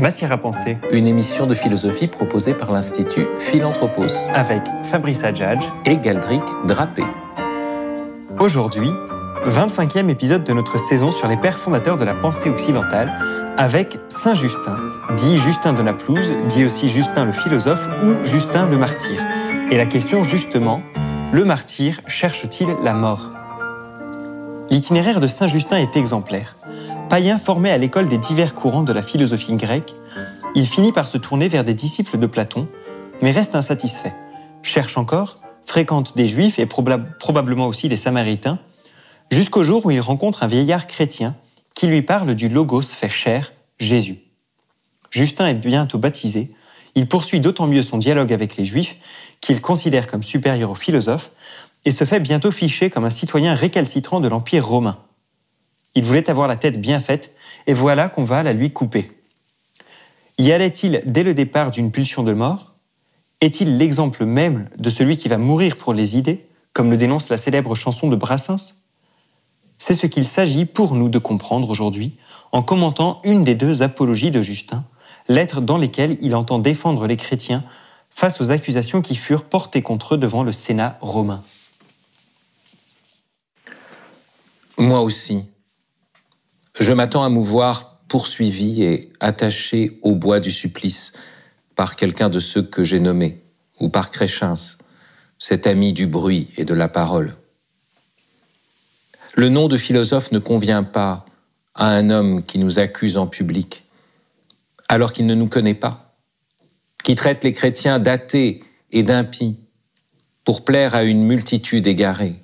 Matière à penser. Une émission de philosophie proposée par l'Institut Philanthropos. Avec Fabrice Adjadj et Galdric Drapé. Aujourd'hui, 25e épisode de notre saison sur les pères fondateurs de la pensée occidentale avec Saint Justin, dit Justin de Naplouse, dit aussi Justin le philosophe ou Justin le martyr. Et la question justement, le martyr cherche-t-il la mort? L'itinéraire de Saint Justin est exemplaire. Païen formé à l'école des divers courants de la philosophie grecque, il finit par se tourner vers des disciples de Platon, mais reste insatisfait. Cherche encore, fréquente des juifs et probablement aussi des samaritains, jusqu'au jour où il rencontre un vieillard chrétien qui lui parle du logos fait chair, Jésus. Justin est bientôt baptisé, il poursuit d'autant mieux son dialogue avec les juifs qu'il considère comme supérieur aux philosophes et se fait bientôt ficher comme un citoyen récalcitrant de l'Empire romain. Il voulait avoir la tête bien faite, et voilà qu'on va la lui couper. Y allait-il dès le départ d'une pulsion de mort? Est-il l'exemple même de celui qui va mourir pour les idées, comme le dénonce la célèbre chanson de Brassens? C'est ce qu'il s'agit pour nous de comprendre aujourd'hui en commentant une des deux apologies de Justin, lettres dans lesquelles il entend défendre les chrétiens face aux accusations qui furent portées contre eux devant le Sénat romain. Moi aussi, je m'attends à me voir poursuivi et attaché au bois du supplice par quelqu'un de ceux que j'ai nommés, ou par Créchens, cet ami du bruit et de la parole. Le nom de philosophe ne convient pas à un homme qui nous accuse en public, alors qu'il ne nous connaît pas, qui traite les chrétiens d'athées et d'impies pour plaire à une multitude égarée.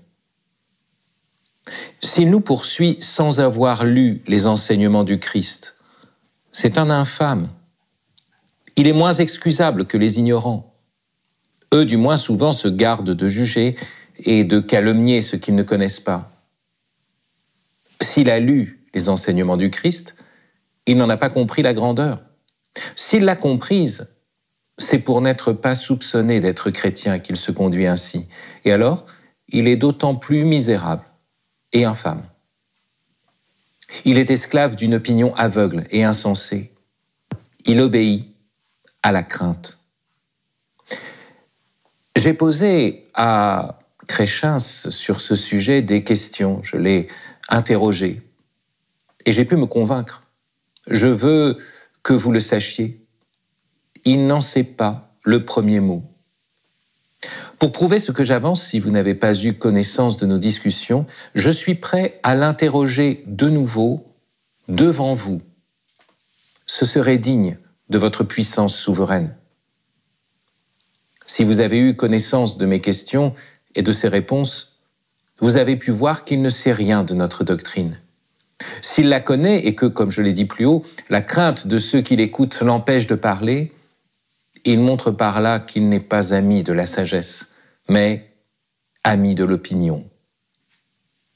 S'il nous poursuit sans avoir lu les enseignements du Christ, c'est un infâme. Il est moins excusable que les ignorants. Eux, du moins souvent, se gardent de juger et de calomnier ceux qu'ils ne connaissent pas. S'il a lu les enseignements du Christ, il n'en a pas compris la grandeur. S'il l'a comprise, c'est pour n'être pas soupçonné d'être chrétien qu'il se conduit ainsi. Et alors, il est d'autant plus misérable et infâme. Il est esclave d'une opinion aveugle et insensée. Il obéit à la crainte. J'ai posé à Créchens sur ce sujet des questions, je l'ai interrogé et j'ai pu me convaincre. Je veux que vous le sachiez. Il n'en sait pas le premier mot. Pour prouver ce que j'avance, si vous n'avez pas eu connaissance de nos discussions, je suis prêt à l'interroger de nouveau devant vous. Ce serait digne de votre puissance souveraine. Si vous avez eu connaissance de mes questions et de ces réponses, vous avez pu voir qu'il ne sait rien de notre doctrine. S'il la connaît et que, comme je l'ai dit plus haut, la crainte de ceux qui l'écoutent l'empêche de parler, il montre par là qu'il n'est pas ami de la sagesse, mais ami de l'opinion.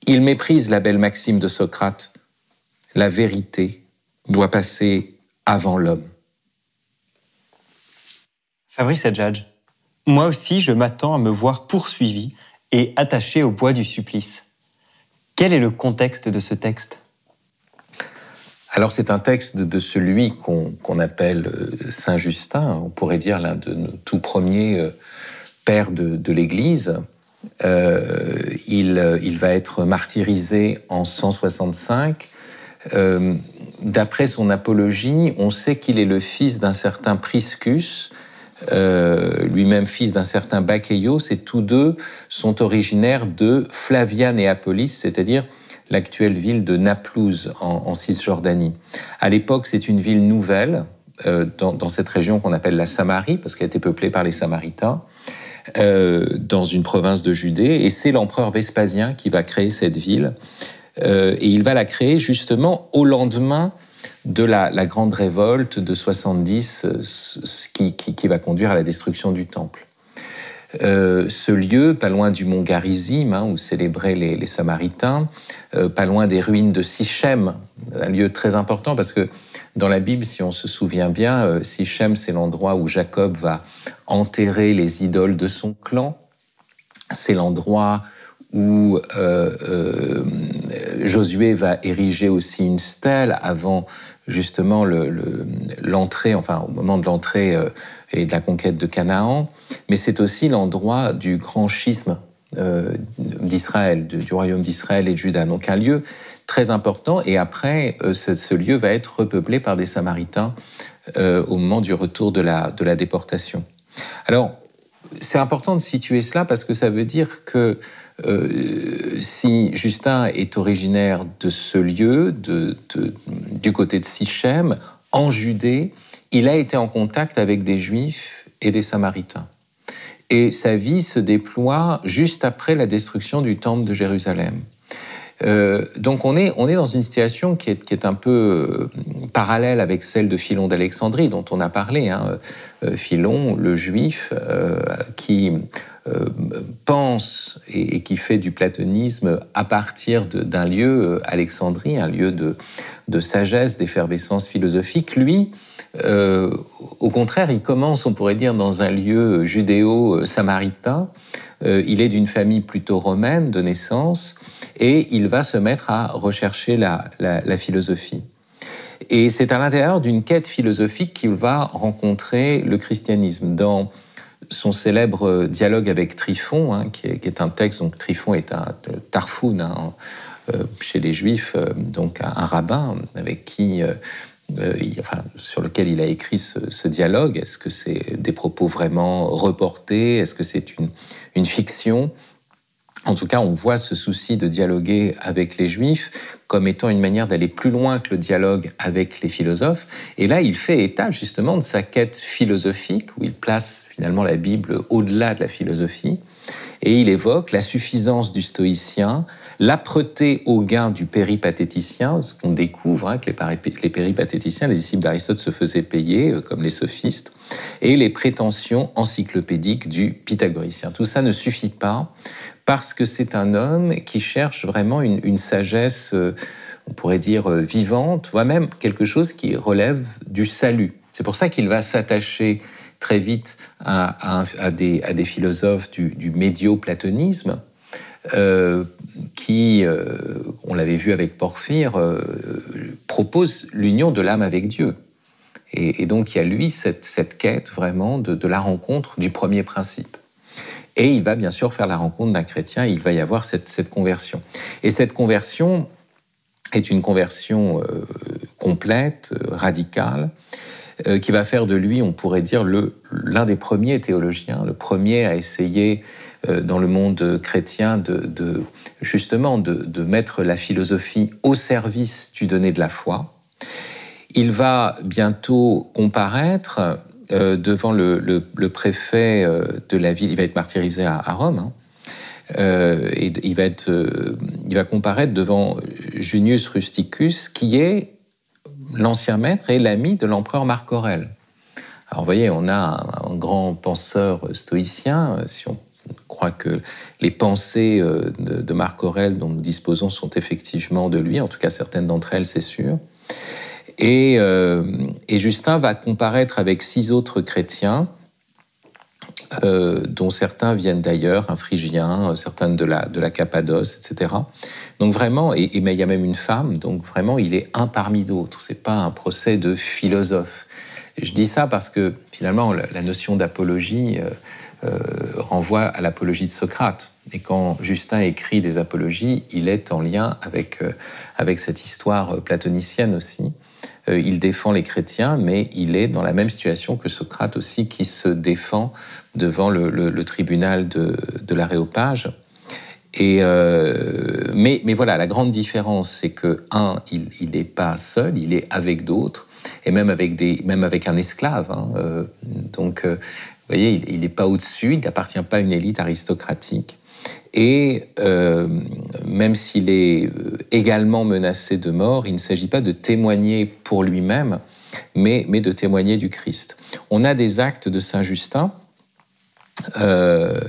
Il méprise la belle maxime de Socrate, la vérité doit passer avant l'homme. Fabrice Adjadj, moi aussi je m'attends à me voir poursuivi et attaché au bois du supplice. Quel est le contexte de ce texte? Alors c'est un texte de, celui qu'on appelle euh, Saint Justin, on pourrait dire l'un de nos tout premiers euh, pères de, l'Église. Euh, il, va être martyrisé en 165. D'après son apologie, on sait qu'il est le fils d'un certain Priscus, lui-même fils d'un certain Baccheios, et tous deux sont originaires de Flavian et Apollis, c'est-à-dire l'actuelle ville de Naplouse en, Cisjordanie. À l'époque, c'est une ville nouvelle euh, dans, cette région qu'on appelle la Samarie, parce qu'elle été peuplée par les Samaritains, euh, dans une province de Judée. Et c'est l'empereur Vespasien qui va créer cette ville. Euh, et il va la créer justement au lendemain de la, grande révolte de 70 qui, qui, va conduire à la destruction du temple. Euh, ce lieu, pas loin du mont Garizim, hein, où célébraient les, Samaritains, euh, pas loin des ruines de Sichem, un lieu très important parce que dans la Bible, si on se souvient bien, euh, Sichem, c'est l'endroit où Jacob va enterrer les idoles de son clan. C'est l'endroit où Josué va ériger aussi une stèle avant justement l'entrée, enfin au moment de l'entrée euh, et de la conquête de Canaan, mais c'est aussi l'endroit du grand schisme euh, d'Israël, du, royaume d'Israël et de Juda. Donc un lieu très important, et après, euh, ce, lieu va être repeuplé par des Samaritains au moment du retour de la, de la déportation. Alors, c'est important de situer cela parce que ça veut dire que euh, si Justin est originaire de ce lieu, du côté de Sichem, en Judée, il a été en contact avec des Juifs et des Samaritains. Et sa vie se déploie juste après la destruction du temple de Jérusalem. Euh, donc on est, on est dans une situation qui est, qui est un peu euh, parallèle avec celle de Philon d'Alexandrie dont on a parlé. Hein. Euh, Philon, le juif, qui pense et, qui fait du platonisme à partir d'un lieu, Alexandrie, un lieu de, de sagesse, d'effervescence philosophique, lui, au contraire, il commence, on pourrait dire, dans un lieu judéo-samaritain. il est d'une famille plutôt romaine de naissance et il va se mettre à rechercher la, philosophie. Et c'est à l'intérieur d'une quête philosophique qu'il va rencontrer le christianisme. Dans son célèbre dialogue avec Tryphon, hein, qui, est, un texte, donc Tryphon est un tarfoun hein, euh, chez les Juifs, euh, donc un, rabbin avec qui, euh, sur lequel il a écrit ce, dialogue. Est-ce que c'est des propos vraiment reportés? Est-ce que c'est une, une fiction? En tout cas, on voit ce souci de dialoguer avec les juifs comme étant une manière d'aller plus loin que le dialogue avec les philosophes. Et là, il fait état justement de sa quête philosophique, où il place finalement la Bible au-delà de la philosophie. Et il évoque la suffisance du stoïcien, l'âpreté au gain du péripatéticien, ce qu'on découvre, hein, que les, péripatéticiens, les disciples d'Aristote, se faisaient payer, euh, comme les sophistes, et les prétentions encyclopédiques du pythagoricien. Tout ça ne suffit pas parce que c'est un homme qui cherche vraiment une, sagesse, euh, on pourrait dire, euh, vivante, voire même quelque chose qui relève du salut. C'est pour ça qu'il va s'attacher très vite à, des, philosophes du, médio-platonisme, euh, qui, on l'avait vu avec Porphyre, propose l'union de l'âme avec Dieu. Et, donc il y a lui cette, quête vraiment de la rencontre du premier principe. Et il va bien sûr faire la rencontre d'un chrétien, il va y avoir cette, conversion. Et cette conversion est une conversion euh, complète, euh, radicale, euh, qui va faire de lui, on pourrait dire, l'un des premiers théologiens, le premier à essayer dans le monde chrétien de, justement de, mettre la philosophie au service du donné de la foi. Il va bientôt comparaître euh, devant le, préfet euh, de la ville. Il va être martyrisé à, Rome. Hein. Euh, et il va, être, il va comparaître devant Junius Rusticus, qui est l'ancien maître et l'ami de l'empereur Marc Aurèle. Alors vous voyez, on a un, grand penseur stoïcien, si on croit que les pensées de, de Marc Aurèle dont nous disposons sont effectivement de lui, en tout cas certaines d'entre elles, c'est sûr. Euh, et, Justin va comparaître avec six autres chrétiens, euh, dont certains viennent d'ailleurs, un phrygien, certains de la, de la Cappadoce, etc. Donc vraiment, et, mais il y a même une femme, donc vraiment, il est un parmi d'autres. C'est pas un procès de philosophe. je dis ça parce que finalement, la, notion d'apologie euh, renvoie à l'apologie de Socrate. Et quand Justin écrit des apologies, il est en lien avec, avec cette histoire platonicienne aussi. Euh, il défend les chrétiens, mais il est dans la même situation que Socrate aussi, qui se défend devant le, tribunal de, l'aréopage. Et euh, mais, voilà, la grande différence, c'est que, un, il n'est pas seul, il est avec d'autres, et même avec, des, même avec un esclave. Hein, euh, donc, vous voyez, il n'est pas au-dessus, il n'appartient pas à une élite aristocratique. Et euh, même s'il est euh, également menacé de mort, il ne s'agit pas de témoigner pour lui-même, mais, de témoigner du Christ. On a des actes de Saint Justin. Euh,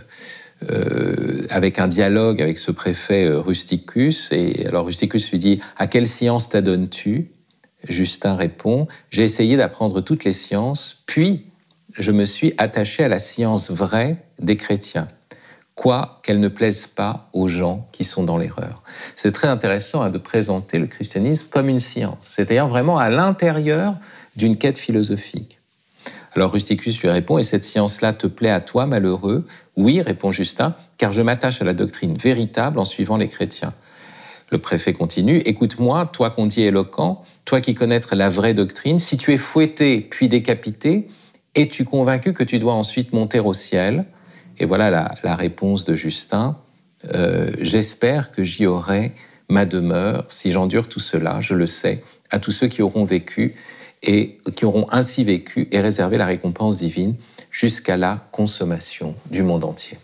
avec un dialogue avec ce préfet Rusticus. Et alors Rusticus lui dit À quelle science t'adonnes-tu? Justin répond J'ai essayé d'apprendre toutes les sciences, puis je me suis attaché à la science vraie des chrétiens. quoi qu'elle ne plaise pas aux gens qui sont dans l'erreur. C'est très intéressant hein, de présenter le christianisme comme une science, c'est-à-dire vraiment à l'intérieur d'une quête philosophique. Alors Rusticus lui répond, et cette science-là te plaît à toi, malheureux? Oui, répond Justin, car je m'attache à la doctrine véritable en suivant les chrétiens. Le préfet continue, écoute-moi, toi qu'on dit éloquent, toi qui connaître la vraie doctrine, si tu es fouetté puis décapité, es-tu convaincu que tu dois ensuite monter au ciel Et voilà la, réponse de Justin. Euh, j'espère que j'y aurai ma demeure si j'endure tout cela, je le sais, à tous ceux qui auront vécu et qui auront ainsi vécu et réservé la récompense divine jusqu'à la consommation du monde entier.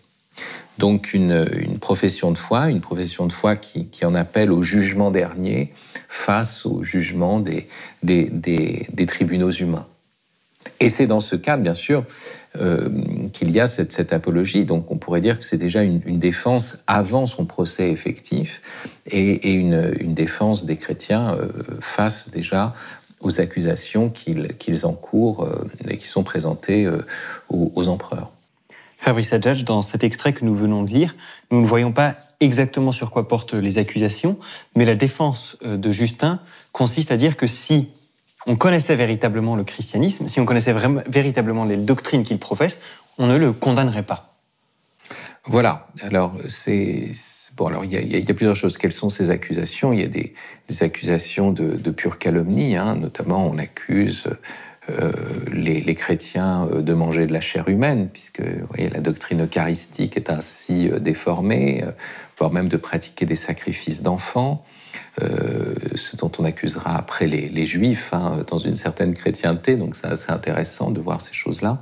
Donc une, profession de foi, une profession de foi qui, en appelle au jugement dernier face au jugement des, des, tribunaux humains. Et c'est dans ce cadre, bien sûr, euh, qu'il y a cette, apologie. Donc on pourrait dire que c'est déjà une, défense avant son procès effectif et, une, défense des chrétiens euh, face déjà aux accusations qu'ils encourent euh, et qui sont présentées euh, aux, empereurs. Fabrice Adjadj, dans cet extrait que nous venons de lire, nous ne voyons pas exactement sur quoi portent les accusations, mais la défense de Justin consiste à dire que si on connaissait véritablement le christianisme, si on connaissait véritablement les doctrines qu'il professe, on ne le condamnerait pas. Voilà. Alors. Bon, alors, il y, a, plusieurs choses. Quelles sont ces accusations? Il y a des, accusations de, pure calomnie. Hein. Notamment, on accuse euh, les, chrétiens euh, de manger de la chair humaine, puisque la doctrine eucharistique est ainsi euh, déformée, voire même de pratiquer des sacrifices d'enfants. Ce dont on accusera après les, juifs hein, dans une certaine chrétienté, donc c'est assez intéressant de voir ces choses-là.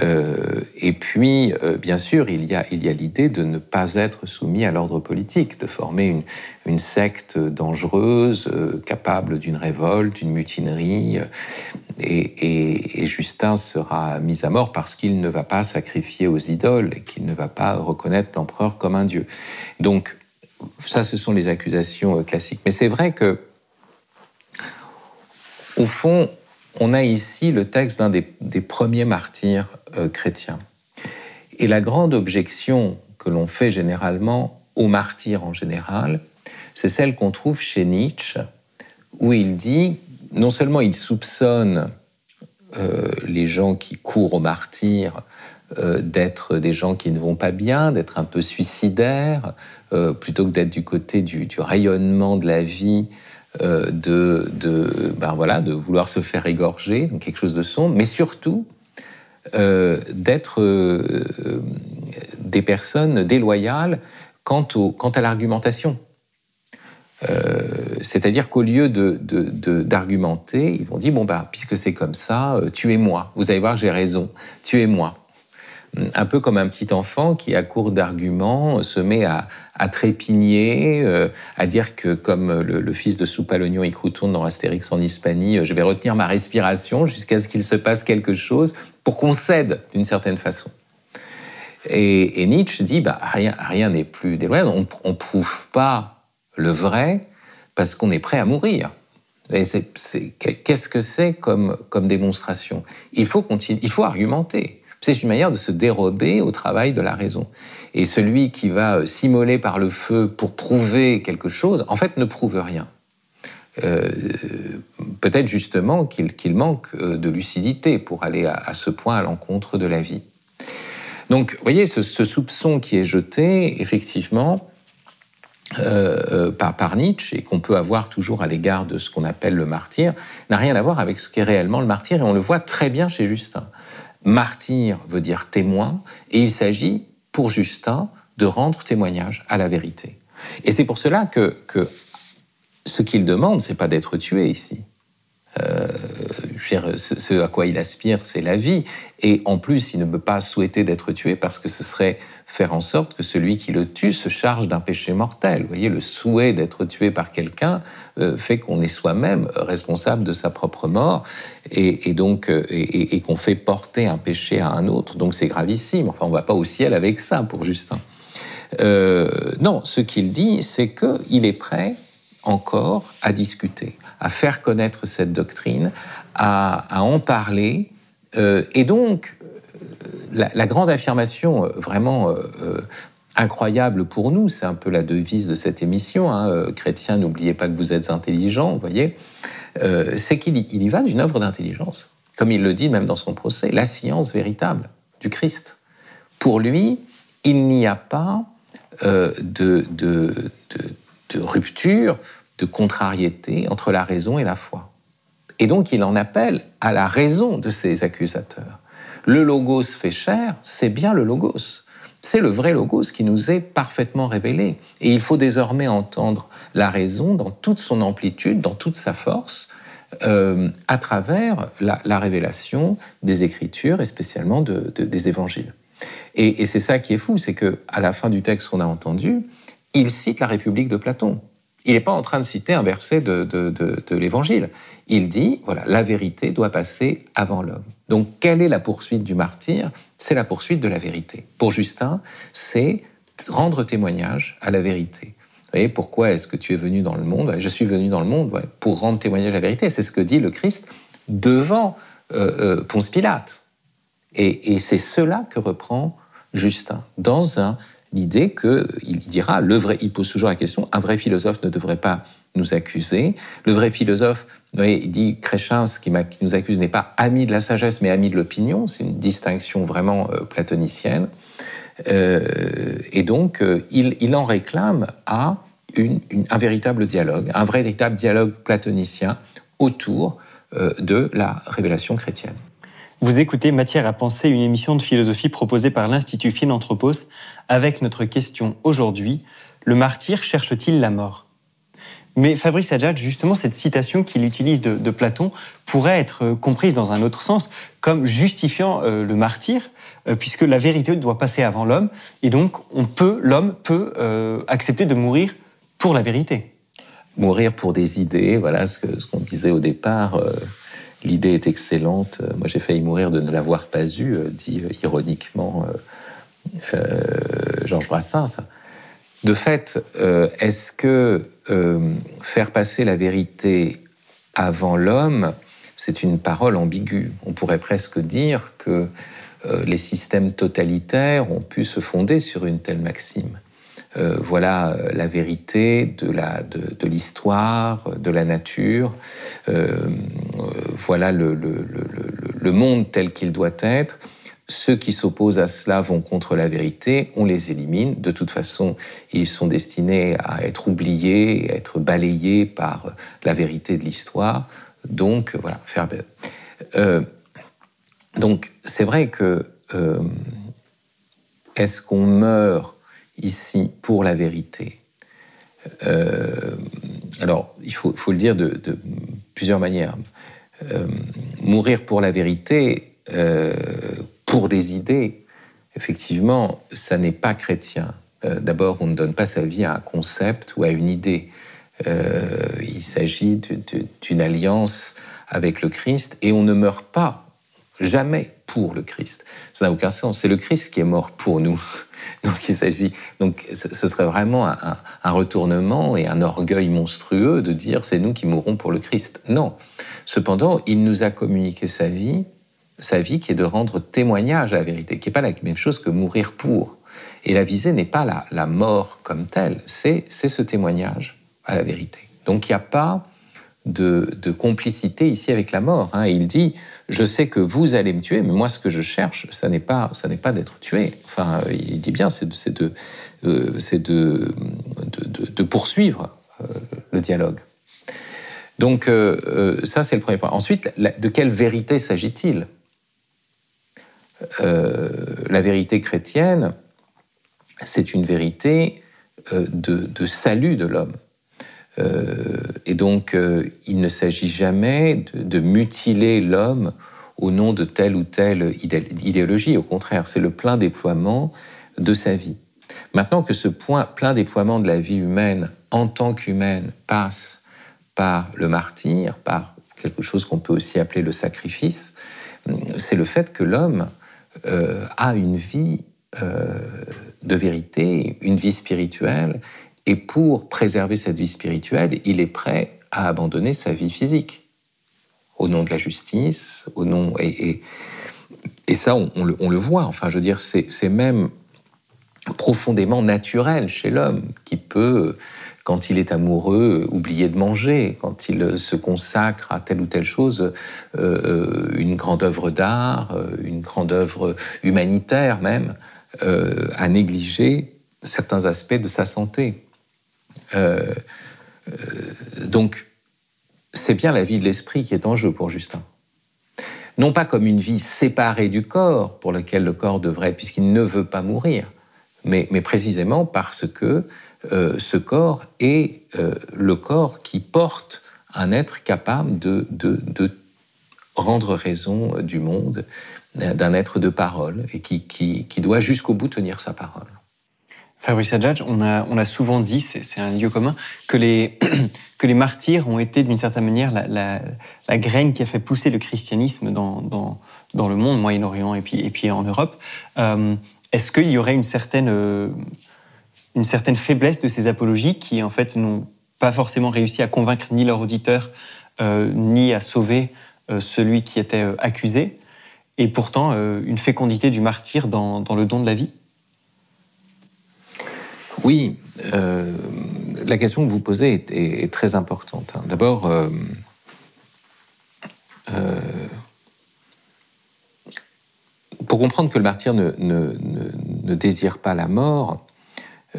Euh, et puis, euh, bien sûr, il y a l'idée de ne pas être soumis à l'ordre politique, de former une, secte dangereuse, euh, capable d'une révolte, d'une mutinerie. Et, et, Justin sera mis à mort parce qu'il ne va pas sacrifier aux idoles et qu'il ne va pas reconnaître l'empereur comme un dieu. Donc, ça, ce sont les accusations classiques. Mais c'est vrai que, au fond, on a ici le texte d'un des, premiers martyrs euh, chrétiens. Et la grande objection que l'on fait généralement aux martyrs en général, c'est celle qu'on trouve chez Nietzsche, où il dit, non seulement il soupçonne euh, les gens qui courent aux martyrs euh, d'être des gens qui ne vont pas bien, d'être un peu suicidaires, plutôt que d'être du côté du, rayonnement de la vie euh, de, de, ben voilà, de vouloir se faire égorger, donc quelque chose de sombre, mais surtout euh, d'être euh, des personnes déloyales quant, au, quant à l'argumentation. C'est-à-dire qu'au lieu d'argumenter, de, ils vont dire bon bah puisque c'est comme ça, tuez-moi. Vous allez voir, j'ai raison. Tuez-moi un peu comme un petit enfant qui, à court d'arguments, se met à, trépigner, euh, à dire que, comme le, fils de soupe à l'oignon y croûtonne dans Astérix en Hispanie, euh, je vais retenir ma respiration jusqu'à ce qu'il se passe quelque chose pour qu'on cède d'une certaine façon. Et, Nietzsche dit bah, rien n'est plus déloyal, on ne prouve pas le vrai parce qu'on est prêt à mourir. Qu'est-ce que c'est comme, comme démonstration? Il faut, il faut argumenter. C'est une manière de se dérober au travail de la raison. Et celui qui va euh, s'immoler par le feu pour prouver quelque chose, en fait, ne prouve rien. Euh, peut-être justement qu'il manque euh, de lucidité pour aller à, ce point à l'encontre de la vie. Donc, vous voyez, ce, soupçon qui est jeté, effectivement, par, par, Nietzsche, et qu'on peut avoir toujours à l'égard de ce qu'on appelle le martyr, n'a rien à voir avec ce qu'est réellement le martyr, et on le voit très bien chez Justin. Martyr veut dire témoin, et il s'agit, pour Justin, de rendre témoignage à la vérité. Et c'est pour cela que, ce qu'il demande, c'est pas d'être tué ici. Euh, ce, à quoi il aspire, c'est la vie. Et en plus, il ne peut pas souhaiter d'être tué parce que ce serait faire en sorte que celui qui le tue se charge d'un péché mortel. Vous voyez, le souhait d'être tué par quelqu'un euh, fait qu'on est soi-même responsable de sa propre mort et, donc euh, et, qu'on fait porter un péché à un autre. Donc c'est gravissime. Enfin, on ne va pas au ciel avec ça pour Justin. non, ce qu'il dit, c'est qu'il est prêt encore à discuter, à faire connaître cette doctrine, à, en parler, euh, et donc, euh, la, grande affirmation vraiment incroyable pour nous, c'est un peu la devise de cette émission, hein, chrétien, n'oubliez pas que vous êtes intelligent, vous voyez, c'est qu'il y va d'une œuvre d'intelligence, comme il le dit même dans son procès, la science véritable du Christ. Pour lui, il n'y a pas de rupture, de contrariété entre la raison et la foi. Et donc il en appelle à la raison de ses accusateurs. Le logos fait chair, c'est bien le logos. C'est le vrai logos qui nous est parfaitement révélé. Et il faut désormais entendre la raison dans toute son amplitude, dans toute sa force, euh, à travers la, révélation des Écritures et spécialement des Évangiles. Et, et c'est ça qui est fou, c'est que à la fin du texte qu'on a entendu, il cite la République de Platon. Il n'est pas en train de citer un verset de, de, l'Évangile. Il dit, voilà, la vérité doit passer avant l'homme. Donc, quelle est la poursuite du martyr? C'est la poursuite de la vérité. Pour Justin, c'est rendre témoignage à la vérité. Vous voyez, pourquoi est-ce que tu es venu dans le monde? Je suis venu dans le monde pour rendre témoignage à la vérité. C'est ce que dit le Christ devant euh, euh, Ponce Pilate. Et, et c'est cela que reprend Justin dans un l'idée qu'il dira, il pose toujours la question, un vrai philosophe ne devrait pas nous accuser. Le vrai philosophe, il dit, Créchins, ce qui, nous accuse n'est pas ami de la sagesse, mais ami de l'opinion. C'est une distinction vraiment euh, platonicienne. Euh, et donc, euh, il, en réclame à un véritable dialogue, un véritable dialogue platonicien autour de la révélation chrétienne. Vous écoutez Matière à penser, une émission de philosophie proposée par l'Institut Philanthropos, avec notre question aujourd'hui Le martyr cherche-t-il la mort? Mais Fabrice Adjad, justement, cette citation qu'il utilise de, Platon pourrait être comprise dans un autre sens, comme justifiant euh, le martyr, euh, puisque la vérité doit passer avant l'homme, et donc on peut, l'homme peut euh, accepter de mourir pour la vérité. Mourir pour des idées, voilà ce qu'on disait au départ. L'idée est excellente. Moi, j'ai failli mourir de ne l'avoir pas eue, euh, dit euh, ironiquement euh, Georges Brassens. De fait, est-ce que faire passer la vérité avant l'homme, c'est une parole ambiguë? On pourrait presque dire que les systèmes totalitaires ont pu se fonder sur une telle maxime. Euh, voilà euh, la vérité de, la, de, l'histoire, de la nature, euh, voilà le, monde tel qu'il doit être. Ceux qui s'opposent à cela vont contre la vérité, on les élimine. De toute façon, ils sont destinés à être oubliés, à être balayés par la vérité de l'histoire. Donc, voilà, donc, c'est vrai que est-ce qu'on meurt ici pour la vérité. Euh, alors, il faut, le dire de, plusieurs manières. Euh, mourir pour la vérité, euh, pour des idées, effectivement, ça n'est pas chrétien. D'abord, on ne donne pas sa vie à un concept ou à une idée. il s'agit d'une alliance avec le Christ et on ne meurt pas jamais pour le Christ. Ça n'a aucun sens. C'est le Christ qui est mort pour nous. Donc il s'agit. Donc ce serait vraiment un, retournement et un orgueil monstrueux de dire c'est nous qui mourrons pour le Christ. Non. Cependant, il nous a communiqué sa vie, sa vie qui est de rendre témoignage à la vérité, qui n'est pas la même chose que mourir pour. Et la visée n'est pas la, la mort comme telle, c'est ce témoignage à la vérité. Donc il n'y a pas de, complicité ici avec la mort. Hein. Il dit Je sais que vous allez me tuer, mais moi, ce que je cherche, ça n'est pas, pas d'être tué. Enfin, il dit bien c'est de, de, de, de, poursuivre euh, le dialogue. Donc, euh, euh, ça, c'est le premier point. Ensuite, de quelle vérité s'agit-il? La vérité chrétienne, c'est une vérité de salut de l'homme. Euh, et donc, euh, il ne s'agit jamais de, mutiler l'homme au nom de telle ou telle idéologie. Au contraire, c'est le plein déploiement de sa vie. Maintenant que ce point, plein déploiement de la vie humaine en tant qu'humaine passe par le martyr, par quelque chose qu'on peut aussi appeler le sacrifice, c'est le fait que l'homme euh, a une vie de vérité, une vie spirituelle, et pour préserver cette vie spirituelle, il est prêt à abandonner sa vie physique au nom de la justice, au nom et, et ça, on, le, on, le, voit. Enfin, je veux dire, c'est même profondément naturel chez l'homme qui peut, quand il est amoureux, oublier de manger, quand il se consacre à telle ou telle chose, euh, une grande œuvre d'art, une grande œuvre humanitaire même, euh, à négliger certains aspects de sa santé. Euh, donc, c'est bien la vie de l'esprit qui est en jeu pour Justin non pas comme une vie séparée du corps, pour lequel le corps devrait être, puisqu'il ne veut pas mourir, mais, précisément parce que euh, ce corps est euh, le corps qui porte un être capable de, rendre raison du monde, d'un être de parole, et qui doit jusqu'au bout tenir sa parole. Fabrice Adjadj, on a, souvent dit, c'est un lieu commun, que les, martyrs ont été d'une certaine manière la, graine qui a fait pousser le christianisme dans, le monde, Moyen-Orient et puis, en Europe. Euh, est-ce qu'il y aurait une certaine, euh, une certaine faiblesse de ces apologies qui, en fait, n'ont pas forcément réussi à convaincre ni leur auditeur, euh, ni à sauver celui qui était accusé, et pourtant une fécondité du martyr dans le don de la vie? Oui, euh, la question que vous posez est, très importante. Hein. D'abord, euh, euh, pour comprendre que le martyr ne, désire pas la mort,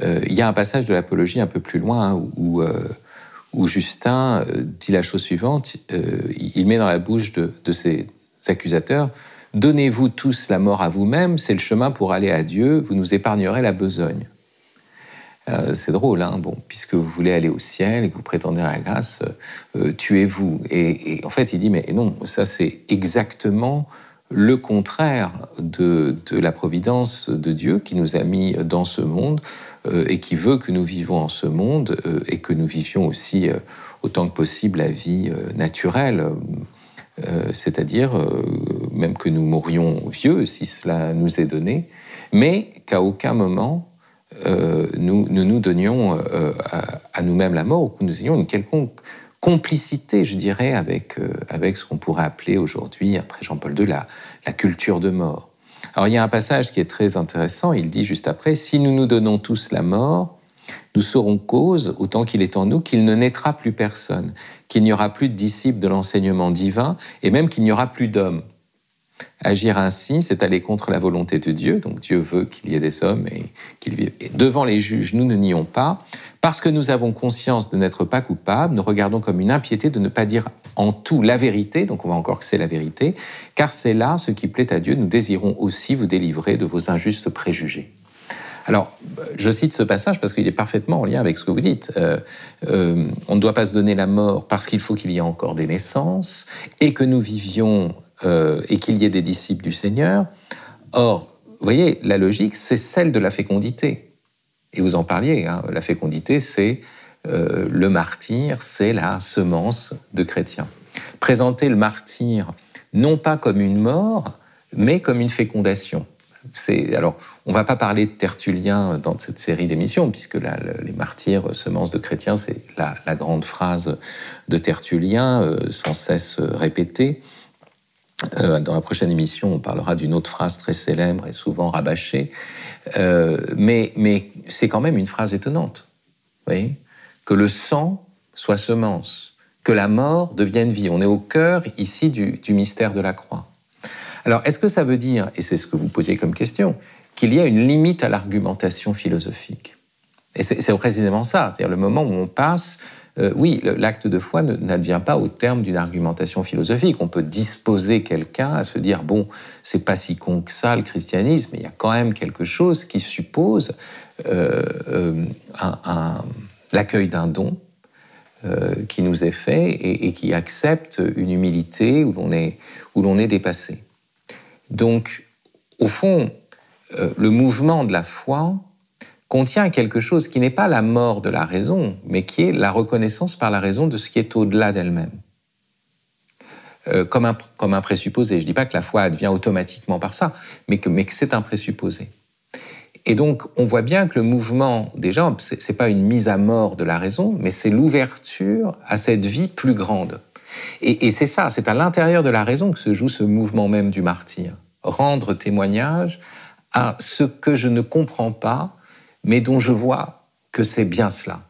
il y a un passage de l'Apologie un peu plus loin hein, où, Justin dit la chose suivante, il met dans la bouche de, de ses accusateurs, Donnez-vous tous la mort à vous-même, c'est le chemin pour aller à Dieu, vous nous épargnerez la besogne. Euh, c'est drôle, hein bon, puisque vous voulez aller au ciel et que vous prétendez à la grâce, euh, tuez-vous. Et, en fait, il dit, mais non, ça c'est exactement le contraire de, la providence de Dieu qui nous a mis dans ce monde euh, et qui veut que nous vivons en ce monde et que nous vivions aussi autant que possible la vie naturelle. c'est-à-dire même que nous mourions vieux si cela nous est donné, mais qu'à aucun moment euh, nous, nous, donnions euh, à, nous-mêmes la mort, ou que nous ayons une quelconque complicité, je dirais, avec, euh, avec ce qu'on pourrait appeler aujourd'hui, après Jean-Paul II, la, la culture de mort. Alors il y a un passage qui est très intéressant, il dit juste après, si nous nous donnons tous la mort, nous serons cause, autant qu'il est en nous, qu'il ne naîtra plus personne, qu'il n'y aura plus de disciples de l'enseignement divin, et même qu'il n'y aura plus d'hommes. Agir ainsi, c'est aller contre la volonté de Dieu. Donc Dieu veut qu'il y ait des hommes et qu'ils vivent. devant les juges, nous ne nions pas. Parce que nous avons conscience de n'être pas coupables, nous regardons comme une impiété de ne pas dire en tout la vérité, donc on va encore que c'est la vérité, car c'est là ce qui plaît à Dieu. Nous désirons aussi vous délivrer de vos injustes préjugés. Alors, je cite ce passage parce qu'il est parfaitement en lien avec ce que vous dites. Euh, euh, on ne doit pas se donner la mort parce qu'il faut qu'il y ait encore des naissances et que nous vivions euh, et qu'il y ait des disciples du Seigneur. Or, vous voyez, la logique, c'est celle de la fécondité. Et vous en parliez, hein, la fécondité, c'est euh, le martyr, c'est la semence de chrétiens. Présenter le martyr non pas comme une mort, mais comme une fécondation. alors, on ne va pas parler de Tertullien dans cette série d'émissions, puisque les martyrs, semences de chrétiens, c'est la, grande phrase de Tertullien, euh, sans cesse répétée. Euh, dans la prochaine émission, on parlera d'une autre phrase très célèbre et souvent rabâchée, euh, mais, c'est quand même une phrase étonnante. Que le sang soit semence, que la mort devienne vie. On est au cœur ici du, du mystère de la croix. Alors, est-ce que ça veut dire, et c'est ce que vous posiez comme question, qu'il y a une limite à l'argumentation philosophique? Et c'est précisément ça, c'est-à-dire le moment où on passe euh, oui, l'acte de foi n'advient pas au terme d'une argumentation philosophique. On peut disposer quelqu'un à se dire bon, c'est pas si con que ça le christianisme, mais il y a quand même quelque chose qui suppose euh, euh, l'accueil d'un don qui nous est fait et, qui accepte une humilité où l'on est, où l'on est dépassé. Donc, au fond, le mouvement de la foi contient quelque chose qui n'est pas la mort de la raison, mais qui est la reconnaissance par la raison de ce qui est au-delà d'elle-même. Euh, comme, un, comme un présupposé. Je ne dis pas que la foi advient automatiquement par ça, mais que, mais que c'est un présupposé. Et donc, on voit bien que le mouvement, déjà, ce n'est pas une mise à mort de la raison, mais c'est l'ouverture à cette vie plus grande. Et, et c'est ça, c'est à l'intérieur de la raison que se joue ce mouvement même du martyr. rendre témoignage à ce que je ne comprends pas, mais dont je vois que c'est bien cela.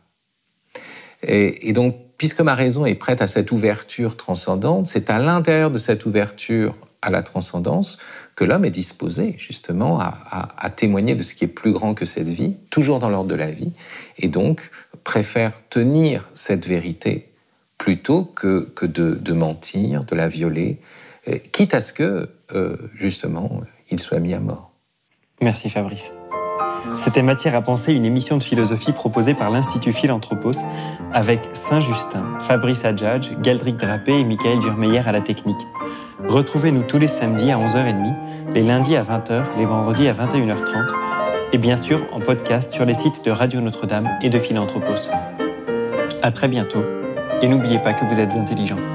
Et, donc, puisque ma raison est prête à cette ouverture transcendante, c'est à l'intérieur de cette ouverture à la transcendance que l'homme est disposé justement à, témoigner de ce qui est plus grand que cette vie, toujours dans l'ordre de la vie, et donc préfère tenir cette vérité plutôt que, que de, mentir, de la violer, quitte à ce que, euh, justement, il soit mis à mort. Merci Fabrice. C'était Matière à penser, une émission de philosophie proposée par l'Institut Philanthropos avec Saint-Justin, Fabrice Adjadj, Galdric Drapé et Michael Durmeyer à la technique. Retrouvez-nous tous les samedis à 11h30, les lundis à 20h, les vendredis à 21h30 et bien sûr en podcast sur les sites de Radio Notre-Dame et de Philanthropos. À très bientôt et n'oubliez pas que vous êtes intelligent.